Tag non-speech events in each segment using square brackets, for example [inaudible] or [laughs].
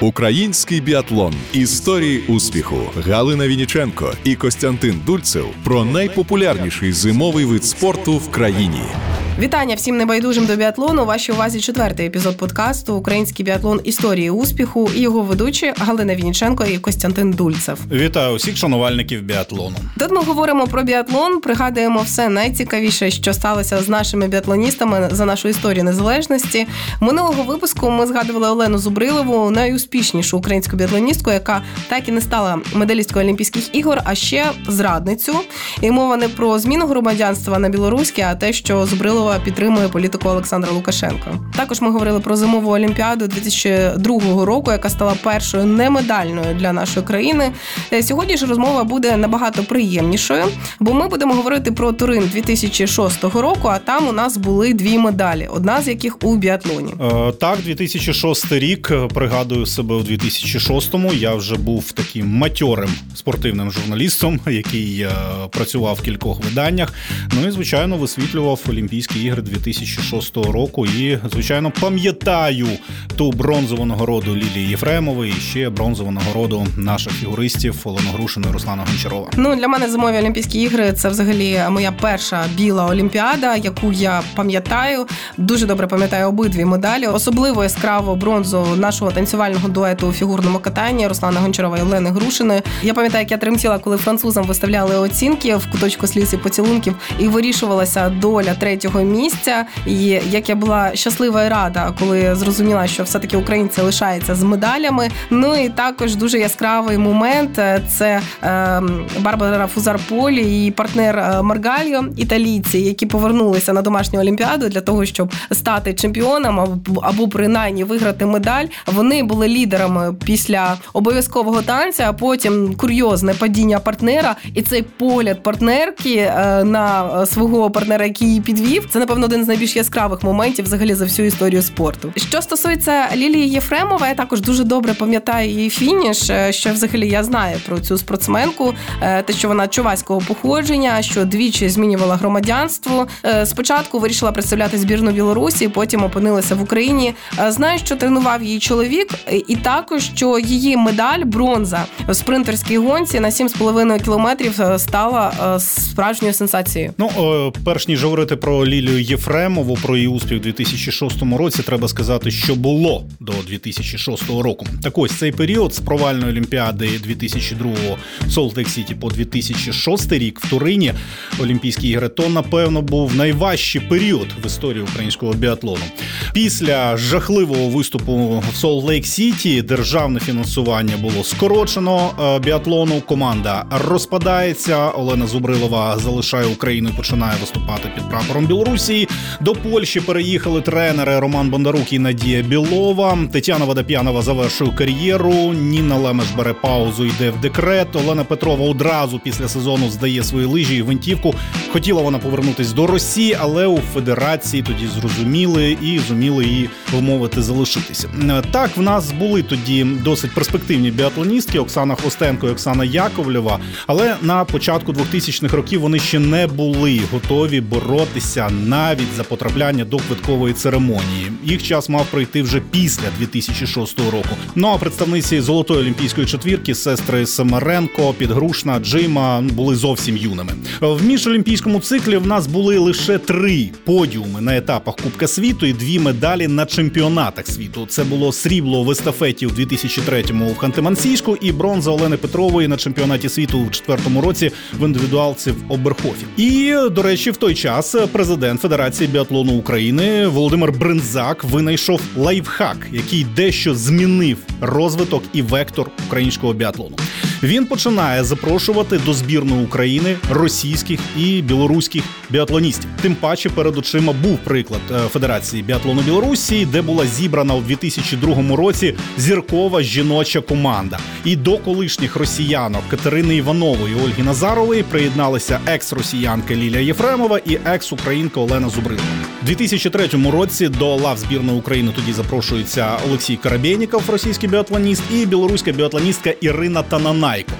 Український біатлон. Історії успіху. Галина Вініченко і Костянтин Дульцев про найпопулярніший зимовий вид спорту в країні. Вітання всім небайдужим до біатлону. У Вашій увазі четвертий епізод подкасту Український біатлон історії успіху і його ведучі Галина Вініченко і Костянтин Дульцев. Вітаю усіх шанувальників біатлону. Тут ми говоримо про біатлон, пригадуємо все найцікавіше, що сталося з нашими біатлоністами за нашу історію незалежності. Минулого випуску ми згадували Олену Зубрилову, найуспішнішу українську біатлоністку, яка так і не стала медалісткою Олімпійських ігор, а ще зрадницю. І мова не про зміну громадянства на білоруське, а те, що Зубрилова Підтримує політику Олександра Лукашенка. Також ми говорили про зимову олімпіаду 2002 року, яка стала першою немедальною для нашої країни. Е, сьогодні ж розмова буде набагато приємнішою, бо ми будемо говорити про Турин 2006 року. А там у нас були дві медалі, одна з яких у біатлоні. Е, так, 2006 рік пригадую себе у 2006-му. Я вже був таким матьорим спортивним журналістом, який е, працював в кількох виданнях. Ну і звичайно висвітлював олімпійські Олімпійські ігри 2006 року. І, звичайно, пам'ятаю ту бронзову нагороду Лілії Єфремової і ще бронзову нагороду наших фігуристів Олена Грушина і Руслана Гончарова. Ну для мене зимові Олімпійські ігри це взагалі моя перша біла олімпіада, яку я пам'ятаю. Дуже добре пам'ятаю обидві медалі. Особливо яскраво бронзу нашого танцювального дуету у фігурному катанні Руслана Гончарова і Олени Грушини. Я пам'ятаю, як я тремтіла, коли французам виставляли оцінки в куточку сліз і поцілунків, і вирішувалася доля третього місця. І як я була щаслива і рада, коли зрозуміла, що все-таки українці лишаються з медалями. Ну і також дуже яскравий момент це е, Барбара Фузарполі і партнер е, Маргальо, італійці, які повернулися на домашню олімпіаду для того, щоб стати чемпіоном або, принаймні виграти медаль. Вони були лідерами після обов'язкового танця, а потім курйозне падіння партнера, і цей погляд партнерки е, на свого партнера, який її підвів. Це напевно один з найбільш яскравих моментів взагалі за всю історію спорту. Що стосується Лілії Єфремова, я також дуже добре пам'ятаю її фініш. Е, що взагалі я знаю про цю спортсменку, е, те, що вона чувайського походження, що двічі змінювала громадянство. Е, спочатку вирішила представляти збірну Білорусі, потім опинилася в Україні. Знаю, що тренував її чоловік, і також що її медаль бронза в спринтерській гонці на 7,5 кілометрів стала справжньою сенсацією. Ну перш ніж говорити про Лілію. Лілію Єфремову про її успіх у 2006 році треба сказати, що було до 2006 року. Так ось цей період з провальної олімпіади 2002 в Солт-Лейк Сіті по 2006 рік в Турині Олімпійські ігри, то напевно був найважчий період в історії українського біатлону. Після жахливого виступу в Солт-Лейк Сіті державне фінансування було скорочено е, біатлону. Команда розпадається. Олена Зубрилова залишає Україну і починає виступати під прапором Білорусі. Білорусі. До Польщі переїхали тренери Роман Бондарук і Надія Білова. Тетяна Водоп'янова завершує кар'єру. Ніна Лемеш бере паузу, йде в декрет. Олена Петрова одразу після сезону здає свої лижі і гвинтівку. Хотіла вона повернутись до Росії, але у федерації тоді зрозуміли і зуміли її вмовити залишитися. Так в нас були тоді досить перспективні біатлоністки Оксана Хостенко і Оксана Яковлєва. Але на початку 2000-х років вони ще не були готові боротися навіть за потрапляння до квиткової церемонії. Їх час мав пройти вже після 2006 року. Ну а представниці золотої олімпійської четвірки, сестри Семеренко, Підгрушна, Джима були зовсім юними. В міжолімпійському циклі в нас були лише три подіуми на етапах Кубка світу і дві медалі на чемпіонатах світу. Це було срібло в естафеті у 2003-му в Ханти-Мансійську і бронза Олени Петрової на чемпіонаті світу у четвертому році в індивідуалці в Оберхофі. І до речі, в той час президент президент Федерації біатлону України Володимир Бринзак винайшов лайфхак, який дещо змінив розвиток і вектор українського біатлону. Він починає запрошувати до збірної України російських і білоруських біатлоністів. Тим паче перед очима був приклад е, Федерації біатлону Білорусі, де була зібрана у 2002 році зіркова жіноча команда. І до колишніх росіянок Катерини Іванової і Ольги Назарової приєдналися екс-росіянка Лілія Єфремова і екс-українка Олена Зубрилова. У 2003 році до лав збірної України тоді запрошується Олексій Карабєніков, російський біатлоніст, і білоруська біатлоністка Ірина Танана. Naico.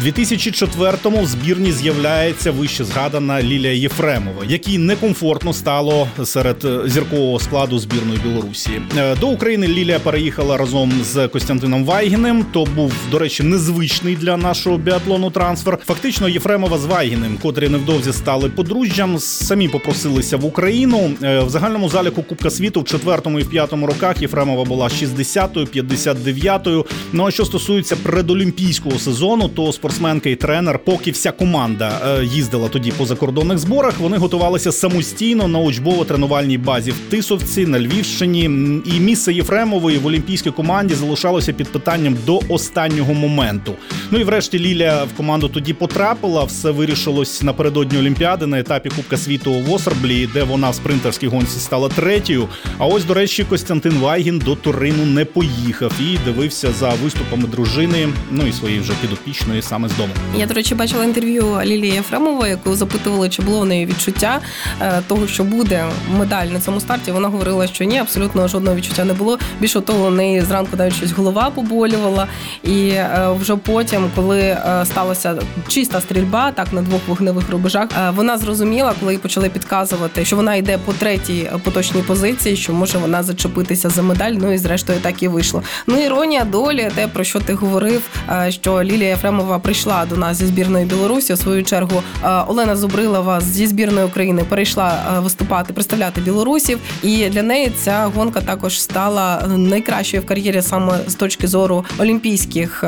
У 2004-му в збірні з'являється вище згадана Лілія Єфремова, якій некомфортно стало серед зіркового складу збірної Білорусі. Е, до України Лілія переїхала разом з Костянтином Вайгіним. То був, до речі, незвичний для нашого біатлону трансфер. Фактично, Єфремова з Вайгіним, котрі невдовзі стали подружжям, самі попросилися в Україну. Е, в загальному заліку Кубка світу в четвертому і п'ятому роках Єфремова була 60-ю, 59-ю. Ну а що стосується предолімпійського сезону, то спортсменка і тренер, поки вся команда е, їздила тоді по закордонних зборах, вони готувалися самостійно на учбово-тренувальній базі в Тисовці на Львівщині. І місце Єфремової в олімпійській команді залишалося під питанням до останнього моменту. Ну і врешті Ліля в команду тоді потрапила. Все вирішилось напередодні Олімпіади на етапі Кубка світу у Восерблі, де вона в спринтерській гонці стала третьою. А ось, до речі, Костянтин Вайгін до Турину не поїхав і дивився за виступами дружини, ну і своєї вже підопічної саме з дому. Я до речі, бачила інтерв'ю Лілії Єфремової, яку запитували, чи було в неї відчуття е, того, що буде медаль на цьому старті. Вона говорила, що ні, абсолютно жодного відчуття не було. Більше того, у неї зранку навіть щось голова поболювала. І е, вже потім, коли е, сталася чиста стрільба, так на двох вогневих рубежах, вона зрозуміла, коли почали підказувати, що вона йде по третій поточній позиції, що може вона зачепитися за медаль. Ну і зрештою так і вийшло. Ну іронія долі, те про що ти говорив, що Лілія Єфремова прийшла до нас зі збірної Білорусі. У свою чергу Олена Зубрилова зі збірної України перейшла виступати, представляти білорусів, і для неї ця гонка також стала найкращою в кар'єрі саме з точки зору олімпійських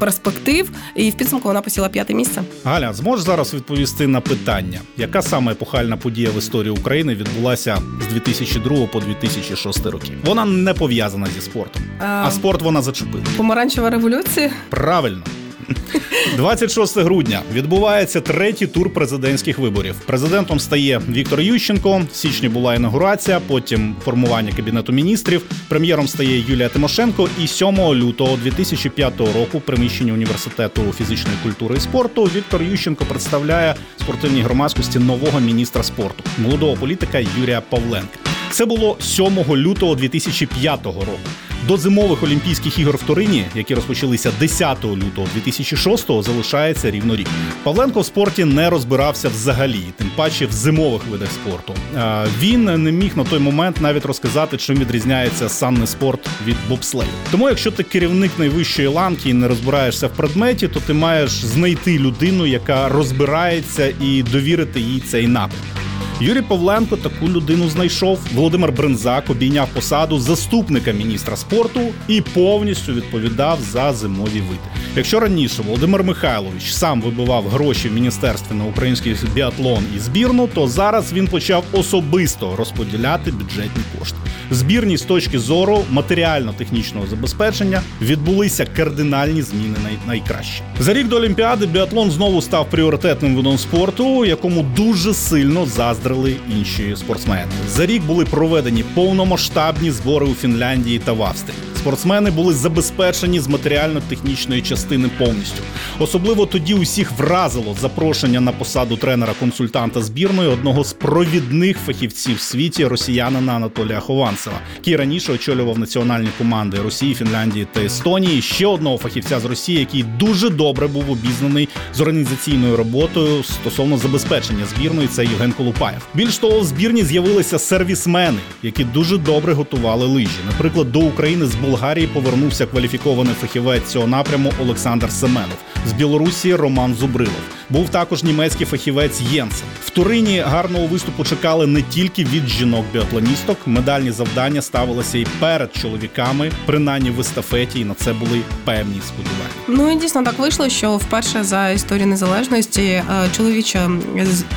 перспектив. І в підсумку вона посіла п'яте місце. Галя, зможеш зараз відповісти на питання, яка саме епохальна подія в історії України відбулася з 2002 по 2006 роки? Вона не пов'язана зі спортом, а, а спорт вона зачепила. Помаранчева революція. Правильно. [laughs] 26 грудня відбувається третій тур президентських виборів. Президентом стає Віктор Ющенко. В січні була інаугурація, потім формування кабінету міністрів. Прем'єром стає Юлія Тимошенко. І 7 лютого 2005 року, в приміщенні університету фізичної культури і спорту, Віктор Ющенко представляє спортивній громадськості нового міністра спорту, молодого політика Юрія Павленка. Це було 7 лютого 2005 року. До зимових Олімпійських ігор в Турині, які розпочалися 10 лютого 2006-го, залишається рівно рік. Павленко в спорті не розбирався взагалі, тим паче в зимових видах спорту. Він не міг на той момент навіть розказати, чим відрізняється санний спорт від бобслею. Тому, якщо ти керівник найвищої ланки і не розбираєшся в предметі, то ти маєш знайти людину, яка розбирається, і довірити їй цей напрямок. Юрій Павленко таку людину знайшов. Володимир Брензак обійняв посаду заступника міністра спорту і повністю відповідав за зимові види. Якщо раніше Володимир Михайлович сам вибивав гроші в міністерстві на український біатлон і збірну, то зараз він почав особисто розподіляти бюджетні кошти. Збірні з точки зору матеріально-технічного забезпечення відбулися кардинальні зміни найкраще. За рік до Олімпіади біатлон знову став пріоритетним видом спорту, якому дуже сильно заздрили інші спортсмени. За рік були проведені повномасштабні збори у Фінляндії та в Австрії спортсмени були забезпечені з матеріально-технічної частини повністю. Особливо тоді усіх вразило запрошення на посаду тренера-консультанта збірної одного з провідних фахівців в світі росіянина Анатолія Хованцева, який раніше очолював національні команди Росії, Фінляндії та Естонії. Ще одного фахівця з Росії, який дуже добре був обізнаний з організаційною роботою стосовно забезпечення збірної. Це Євген Колупаєв. Більш того, в збірні з'явилися сервісмени, які дуже добре готували лижі. Наприклад, до України з Болгарії повернувся кваліфікований фахівець цього напряму Олександр Семенов з Білорусі Роман Зубрилов. Був також німецький фахівець Єнсен. В Турині гарного виступу чекали не тільки від жінок-біатлоністок. Медальні завдання ставилися і перед чоловіками, принаймні в естафеті, і на це були певні сподівання. Ну і дійсно так вийшло, що вперше за історію незалежності е, чоловіча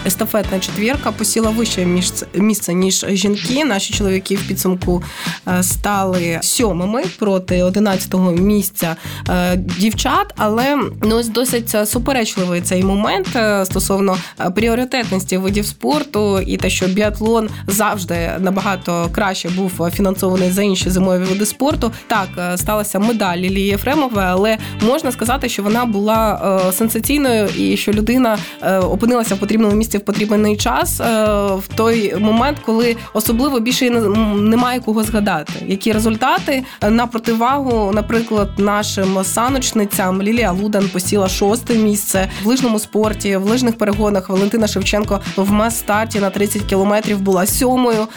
естафетна четвірка посіла вище місце ніж жінки. Наші чоловіки в підсумку е, стали сьомими проти одинадцятого місця е, дівчат, але ну ось досить суперечливий цей момент стосовно пріоритетності видів спорту, і те, що біатлон завжди набагато краще був фінансований за інші зимові види спорту. Так е, сталася медаль Лілії Єфремової, але можна сказати, що вона була е, сенсаційною і що людина е, опинилася в потрібному місці в потрібний час в той момент, коли особливо більше немає кого згадати, які результати на противагу, наприклад, нашим саночницям Лілія Лудан посіла шосте місце в лижному спорті, в лижних перегонах Валентина Шевченко в мас-старті на 30 кілометрів була сьомою.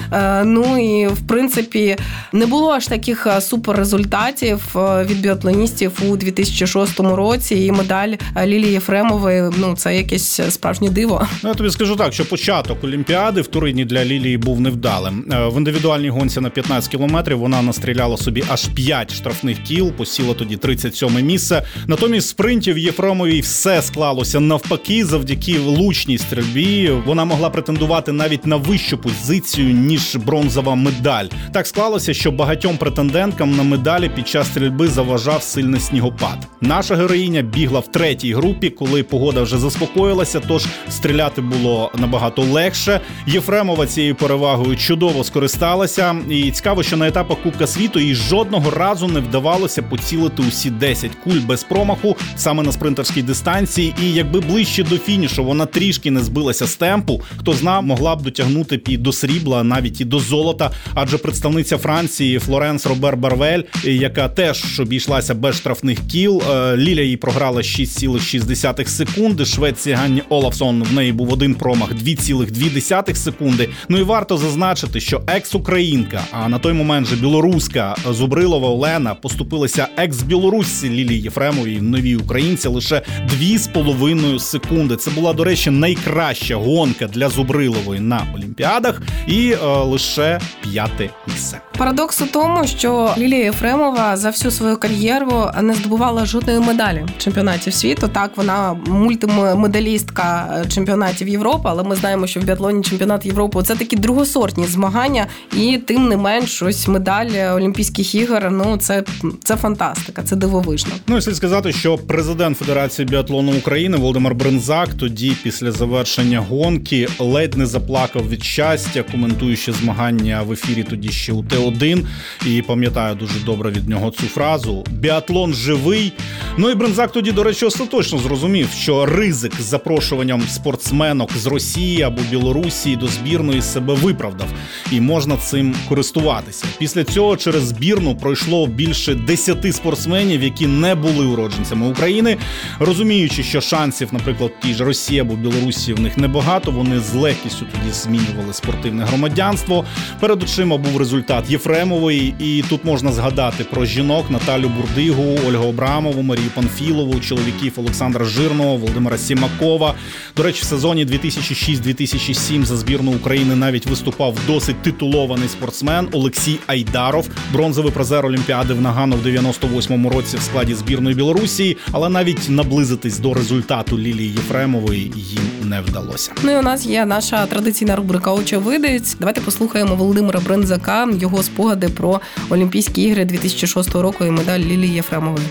Ну і в принципі не було аж таких суперрезультатів від біатлоністів у 2006 році. І медаль Лілії Єфремової ну це якесь справжнє диво. Ну, я тобі скажу так, що початок Олімпіади в Турині для Лілії був невдалим. Е, в індивідуальній гонці на 15 кілометрів вона настріляла собі аж 5 штрафних кіл, посіла тоді 37 місце. Натомість спринтів Єфремовій все склалося навпаки, завдяки влучній стрільбі. Вона могла претендувати навіть на вищу позицію ніж бронзова медаль. Так склалося, що багатьом претенденткам на медалі під час стрільби заважав сильний снігопад. Наша героїня бігла в третій групі, коли погода вже заспокоїлася, тож стріляти було набагато легше. Єфремова цією перевагою чудово скористалася, і цікаво, що на етапах Кубка світу їй жодного разу не вдавалося поцілити усі 10 куль без промаху саме на спринтерській дистанції. І якби ближче до фінішу вона трішки не збилася з темпу, хто зна, могла б дотягнути і до срібла, навіть і до золота. Адже представниця Франції Флоренс Робер Барвель, яка теж обійшлася без штрафних кіл. Е, Ліля їй програла 6,6 секунди. Швеція Ганні Олафсон в неї був один промах 2,2 секунди. Ну і варто зазначити, що екс-українка, а на той момент же білоруська Зубрилова Олена поступилася екс-білорусці Лілії Єфремовій новій українці лише 2,5 секунди. Це була, до речі, найкраща гонка для Зубрилової на Олімпіадах, і е, лише п'яте місце. Парадокс у тому, що Лілія Єфремова за всю свою кар'єру не здобувала жодної медалі чемпіонатів світу. Так, вона мультимедалістка чемпіонатів Європи, але ми знаємо, що в біатлоні чемпіонат Європи це такі другосортні змагання, і тим не менш ось медаль Олімпійських ігор. Ну це це фантастика, це дивовижно. Ну і слід сказати, що президент Федерації біатлону України Володимир Брензак тоді, після завершення гонки, ледь не заплакав від щастя, коментуючи змагання в ефірі тоді ще у Т1. І пам'ятаю дуже добре від нього цю фразу: біатлон живий. Ну і Брензак тоді, до речі, остаточно зрозумів, що ризик з запрошуванням спортсменок з Росії або Білорусі до збірної себе виправдав, і можна цим користуватися. Після цього через збірну пройшло більше десяти спортсменів, які не були уродженцями України, розуміючи, що шансів, наприклад, ті ж Росії або Білорусі в них небагато. Вони з легкістю тоді змінювали спортивне громадянство. Перед очима був результат Єфремової, і тут можна згадати про жінок Наталю Бурдигу, Ольгу Обрамову, Марію Панфілову, чоловіків Олександра Жирного, Володимира Сімакова. До речі, в сезоні 2006-2007 за збірну України навіть виступав досить титулований спортсмен Олексій Айдаров, бронзовий призер Олімпіади в Нагану в 98-му році в складі збірної Білорусі, але навіть наблизитись до результату Лілії Єфремової їм не вдалося. Ну і у нас є наша традиційна рубрика Очевидець. Давайте послухаємо Володимира Брензака його спогади про Олімпійські ігри 2006 року і медаль Лілії Єфремової.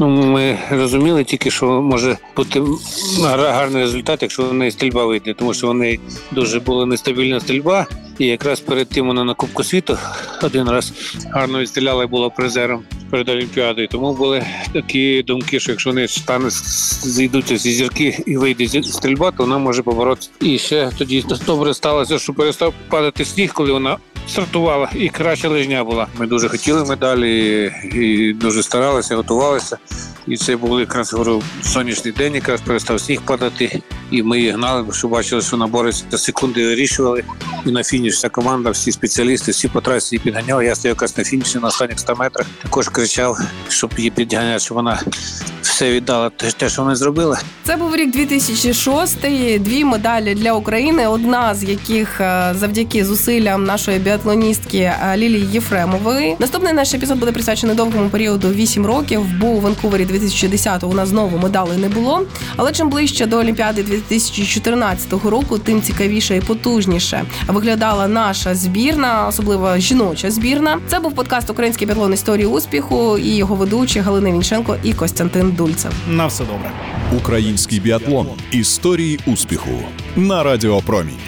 Ну, Ми розуміли тільки, що може бути гарний результат, якщо вони стрільба вийде, тому що вони дуже була нестабільна стрільба. І якраз перед тим вона на Кубку світу один раз гарно відстріляла і була призером перед Олімпіадою. Тому були такі думки, що якщо вони стане зійдуться зі зірки і вийде стрільба, то вона може поборотися. І ще тоді добре сталося, що перестав падати сніг, коли вона стартувала і краща лижня була. Ми дуже хотіли медалі і дуже старалися, готувалися. І це був якраз говорю, сонячний день, якраз перестав сніг падати, і ми її гнали, що бачили, що набори за секунди вирішували. І на фініш вся команда, всі спеціалісти, всі по трасі її підганяли. Я стояв якраз на фініші на останніх 100 метрах. Також кричав, щоб її підганяти, щоб вона все віддала те, що вони зробили. Це був рік 2006, Дві медалі для України. Одна з яких е, завдяки зусиллям нашої біатлоністки е, Лілії Єфремової. Наступний наш епізод буде присвячений довгому періоду 8 років. Бо у Ванкувері 2010-го у нас знову медалей не було. Але чим ближче до Олімпіади 2014 року, тим цікавіше і потужніше виглядала наша збірна, особливо жіноча збірна. Це був подкаст Український біатлон історії успіху і його ведучі Галина Вінченко і Костянтин Дульцев. На все добре. Український біатлон. Історії успіху на Радіо Промінь.